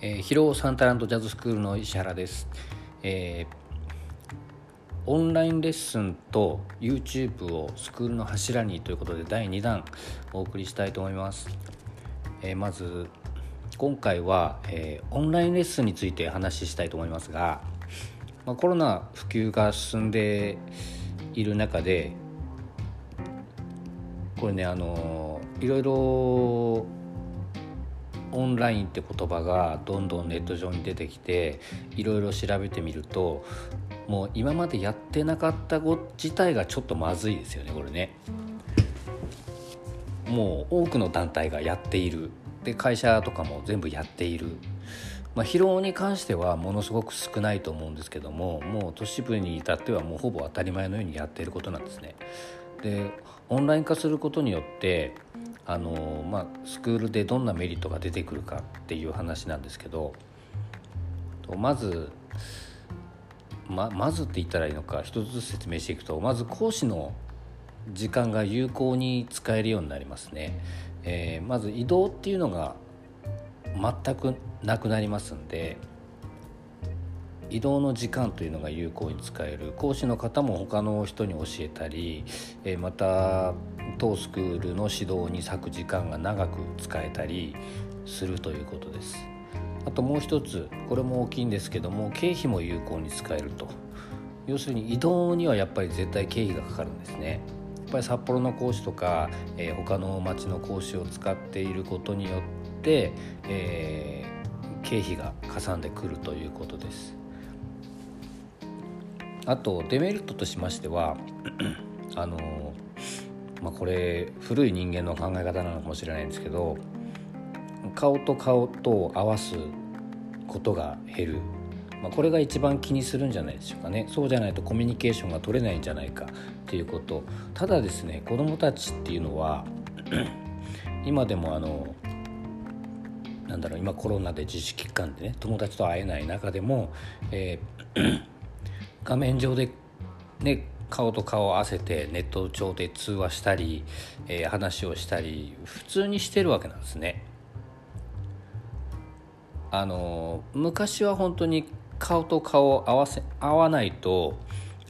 えー、広尾サンタランドジャズスクールの石原です、えー、オンラインレッスンと YouTube をスクールの柱にということで第2弾お送りしたいと思います、えー、まず今回は、えオンラインレッスンについて話したいと思いますが、まあ、コロナ普及が進んでいる中でこれねあのいろいろオンラインって言葉がどんどんネット上に出てきていろいろ調べてみるともう今までやってなかったこと自体がちょっとまずいですよねこれね。もう多くの団体がやっているで会社とかも全部やっている、まあ、疲労に関してはものすごく少ないと思うんですけどももう都市部に至ってはもうほぼ当たり前のようにやっていることなんですね。でオンライン化することによってあのまあ、スクールでどんなメリットが出てくるかっていう話なんですけどまずままずって言ったらいいのか一つずつ説明していくとまず講師の時間が有効に使えるようになりますね。えー、まず移動っていうのが全くなくなりますんで移動の時間というのが有効に使える講師の方も他の人に教えたり、えまた当スクールの指導に割く時間が長く使えたりするということです。あともう一つこれも大きいんですけども経費も有効に使えると。要するに移動にはやっぱり絶対経費がかかるんですね。やっぱり札幌の講師とか、えー、他の町の講師を使っていることによって、えー、経費がかさんでくるということです。あとデメリットとしましては あのまあ、これ古い人間の考え方なのかもしれないんですけど顔と顔と合わすことが減る、まあ、これが一番気にするんじゃないでしょうかね。そうじゃないとコミュニケーションが取れないんじゃないか。っていうこと。ただですね子どもたちっていうのは 今でもあのなんだろう今コロナで自粛期間でね友達と会えない中でも、えー 画面上でね顔と顔を合わせてネット上で通話したり、えー、話をしたり普通にしてるわけなんですね。あの昔は本当に顔と顔を合わせ合わないと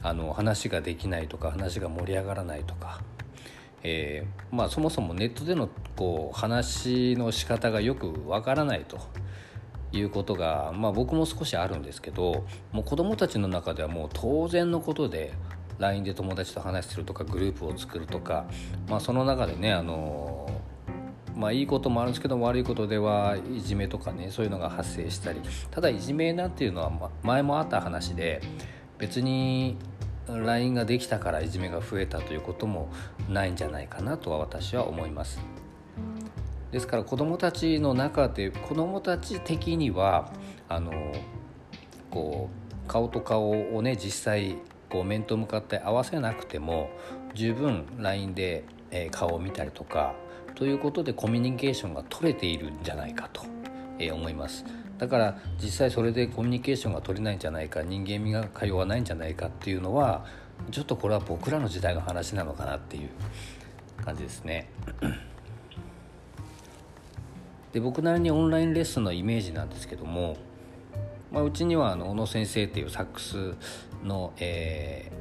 あの話ができないとか話が盛り上がらないとか、えー、まあ、そもそもネットでのこう話の仕方がよくわからないと。いうことが、まあ、僕も少しあるんですけどもう子どもたちの中ではもう当然のことで LINE で友達と話するとかグループを作るとか、まあ、その中でねあのまあいいこともあるんですけど悪いことではいじめとかねそういうのが発生したりただいじめなんていうのは前もあった話で別に LINE ができたからいじめが増えたということもないんじゃないかなとは私は思います。ですから子どもたちの中で子どもたち的にはあのこう顔と顔をね実際こう面と向かって合わせなくても十分 LINE で、え顔を見たりとかということでコミュニケーションが取れているんじゃないかと、え思いますだから実際それでコミュニケーションが取れないんじゃないか人間味が通わないんじゃないかっていうのはちょっとこれは僕らの時代の話なのかなっていう感じですね。で僕なりにオンラインレッスンのイメージなんですけども、まあ、うちにはあの小野先生っていうサックスの、え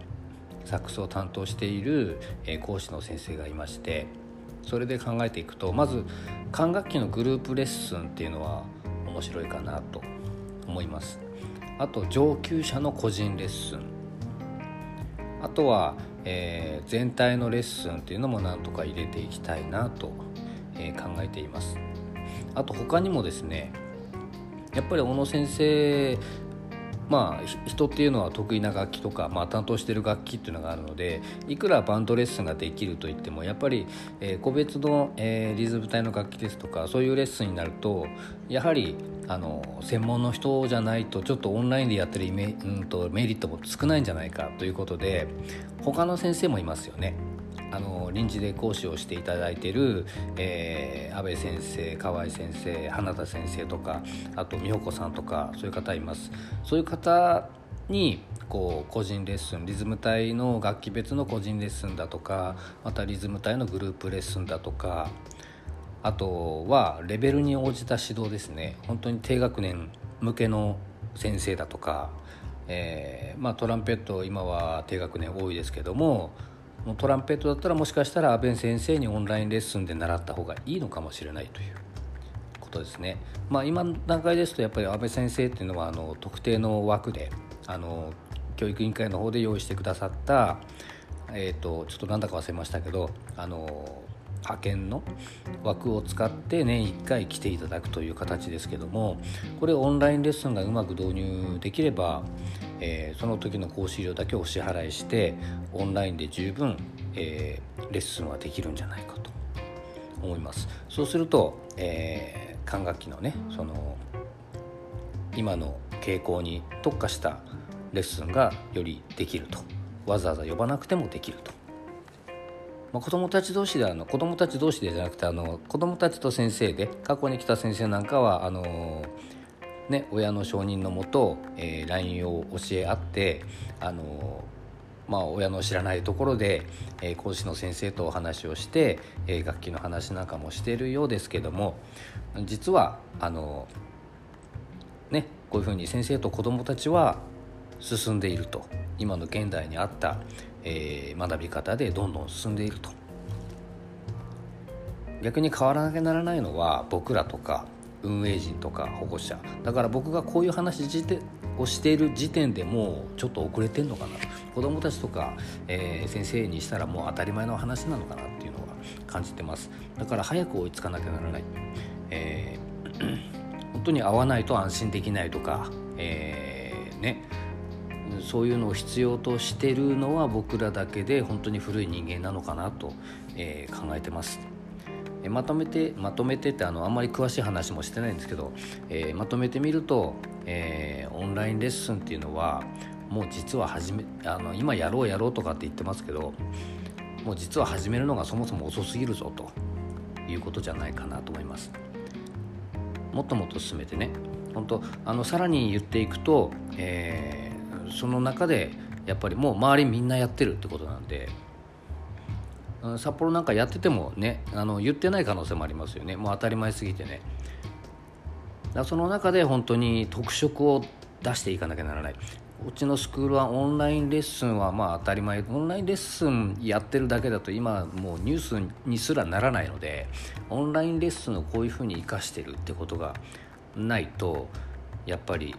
ー、サックスを担当している、えー、講師の先生がいましてそれで考えていくとまず管楽器のグループレッスンっていうのは面白いかなと思います。あと上級者の個人レッスン。あとは、えー、全体のレッスンっていうのもなんとか入れていきたいなと、え考えています。あと他にもですねやっぱり小野先生まあ人っていうのは得意な楽器とか、まあ、担当してる楽器っていうのがあるのでいくらバンドレッスンができるといってもやっぱり、えー、個別の、えー、リズム隊の楽器ですとかそういうレッスンになるとやはりあの専門の人じゃないとちょっとオンラインでやってるイメ,、うんとメリットも少ないんじゃないかということで他の先生もいますよね。あの臨時で講師をしていただいている、えー、安倍先生河合先生花田先生とかあと美穂子さんとかそういう方います。そういう方にこう個人レッスンリズム隊の楽器別の個人レッスンだとかまたリズム隊のグループレッスンだとかあとはレベルに応じた指導ですね。本当に低学年向けの先生だとか、えー、まあ、トランペット今は低学年多いですけどもトランペットだったらもしかしたら阿部先生にオンラインレッスンで習った方がいいのかもしれないということですね。まあ、今の段階ですとやっぱり阿部先生っていうのはあの特定の枠であの教育委員会の方で用意してくださった、えーと、ちょっとなんだか忘れましたけどあの派遣の枠を使って年1回来ていただくという形ですけどもこれオンラインレッスンがうまく導入できれば、えー、その時の講師料だけお支払いしてオンラインで十分、えー、レッスンはできるんじゃないかと思います。そうすると、えー、管楽器のねその今の傾向に特化したレッスンがよりできると。わざわざ呼ばなくてもできると。まあ、子どもたち同士であの子どもたち同士でじゃなくてあの子どもたちと先生で過去に来た先生なんかはあのね、親の承認のもと、えー、LINE を教え合ってあのまあ、親の知らないところで、えー、講師の先生とお話をして、えー、楽器の話なんかもしているようですけども実はあの、ね、こういうふうに先生と子どもたちは進んでいると今の現代にあった、えー、学び方でどんどん進んでいると。逆に変わらなきゃならないのは僕らとか運営陣とか保護者。だから僕がこういう話をしている時点でもうちょっと遅れてんのかな。子どもたちとか、えー、先生にしたらもう当たり前の話なのかなっていうのは感じてます。だから早く追いつかなきゃならない、えー、本当に会わないと安心できないとか、えー、そういうのを必要としてるのは僕らだけで本当に古い人間なのかなと、えー、考えてます。まとめてまとめてってあのあんまり詳しい話もしてないんですけど、えー、まとめてみると、えー、オンラインレッスンっていうのはもう実は始めあの今やろうやろうとかって言ってますけどもう実は始めるのがそもそも遅すぎるぞということじゃないかなと思います。もっともっと進めてね本当あのさらに言っていくと、えーその中でやっぱりもう周りみんなやってるってことなんで札幌なんかやっててもねあの言ってない可能性もありますよね。もう当たり前すぎてね。だその中で本当に特色を出していかなきゃならない。うちのスクールはオンラインレッスンはまあ当たり前。オンラインレッスンやってるだけだと今もうニュースにすらならないのでオンラインレッスンをこういうふうに生かしてるってことがないとやっぱり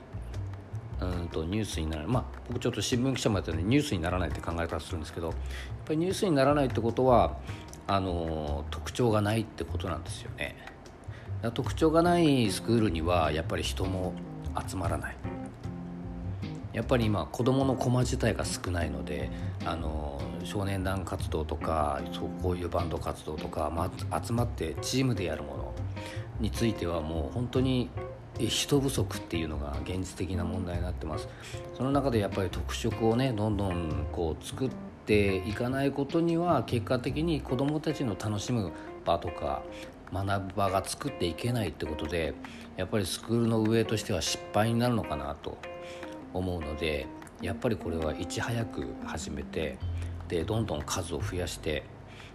うんとニュースにならない。まあ僕ちょっと新聞記者もやってるんでニュースにならないって考え方するんですけどやっぱりニュースにならないってことはあの特徴がないってことなんですよね。特徴がないスクールにはやっぱり人も集まらない。やっぱり今子どもの駒自体が少ないのであの少年団活動とかそうこういうバンド活動とか、まあ、集まってチームでやるものについてはもう本当に人不足っていうのが現実的な問題になってます。その中でやっぱり特色をねどんどんこう作っていかないことには結果的に子どもたちの楽しむ場とか学ぶ場が作っていけないってことでやっぱりスクールの運営としては失敗になるのかなと思うのでやっぱりこれはいち早く始めてでどんどん数を増やして、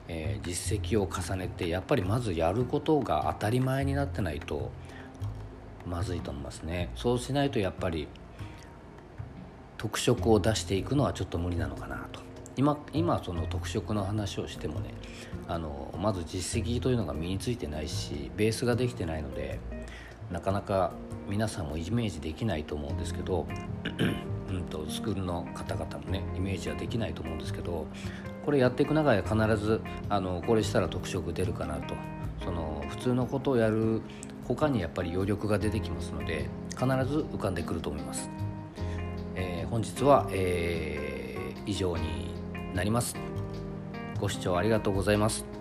えー、実績を重ねてやっぱりまずやることが当たり前になってないとまずいと思いますね。そうしないとやっぱり特色を出していくのはちょっと無理なのかなと。今今その特色の話をしてもねあのまず実績というのが身についてないしベースができてないのでなかなか皆さんもイメージできないと思うんですけど うんとスクールの方々もねイメージはできないと思うんですけどこれやっていく中で必ずあのこれしたら特色出るかなと。その普通のことをやる他にやっぱり余力が出てきますので必ず浮かんでくると思います、えー、本日は、えー、以上になります。ご視聴ありがとうございます。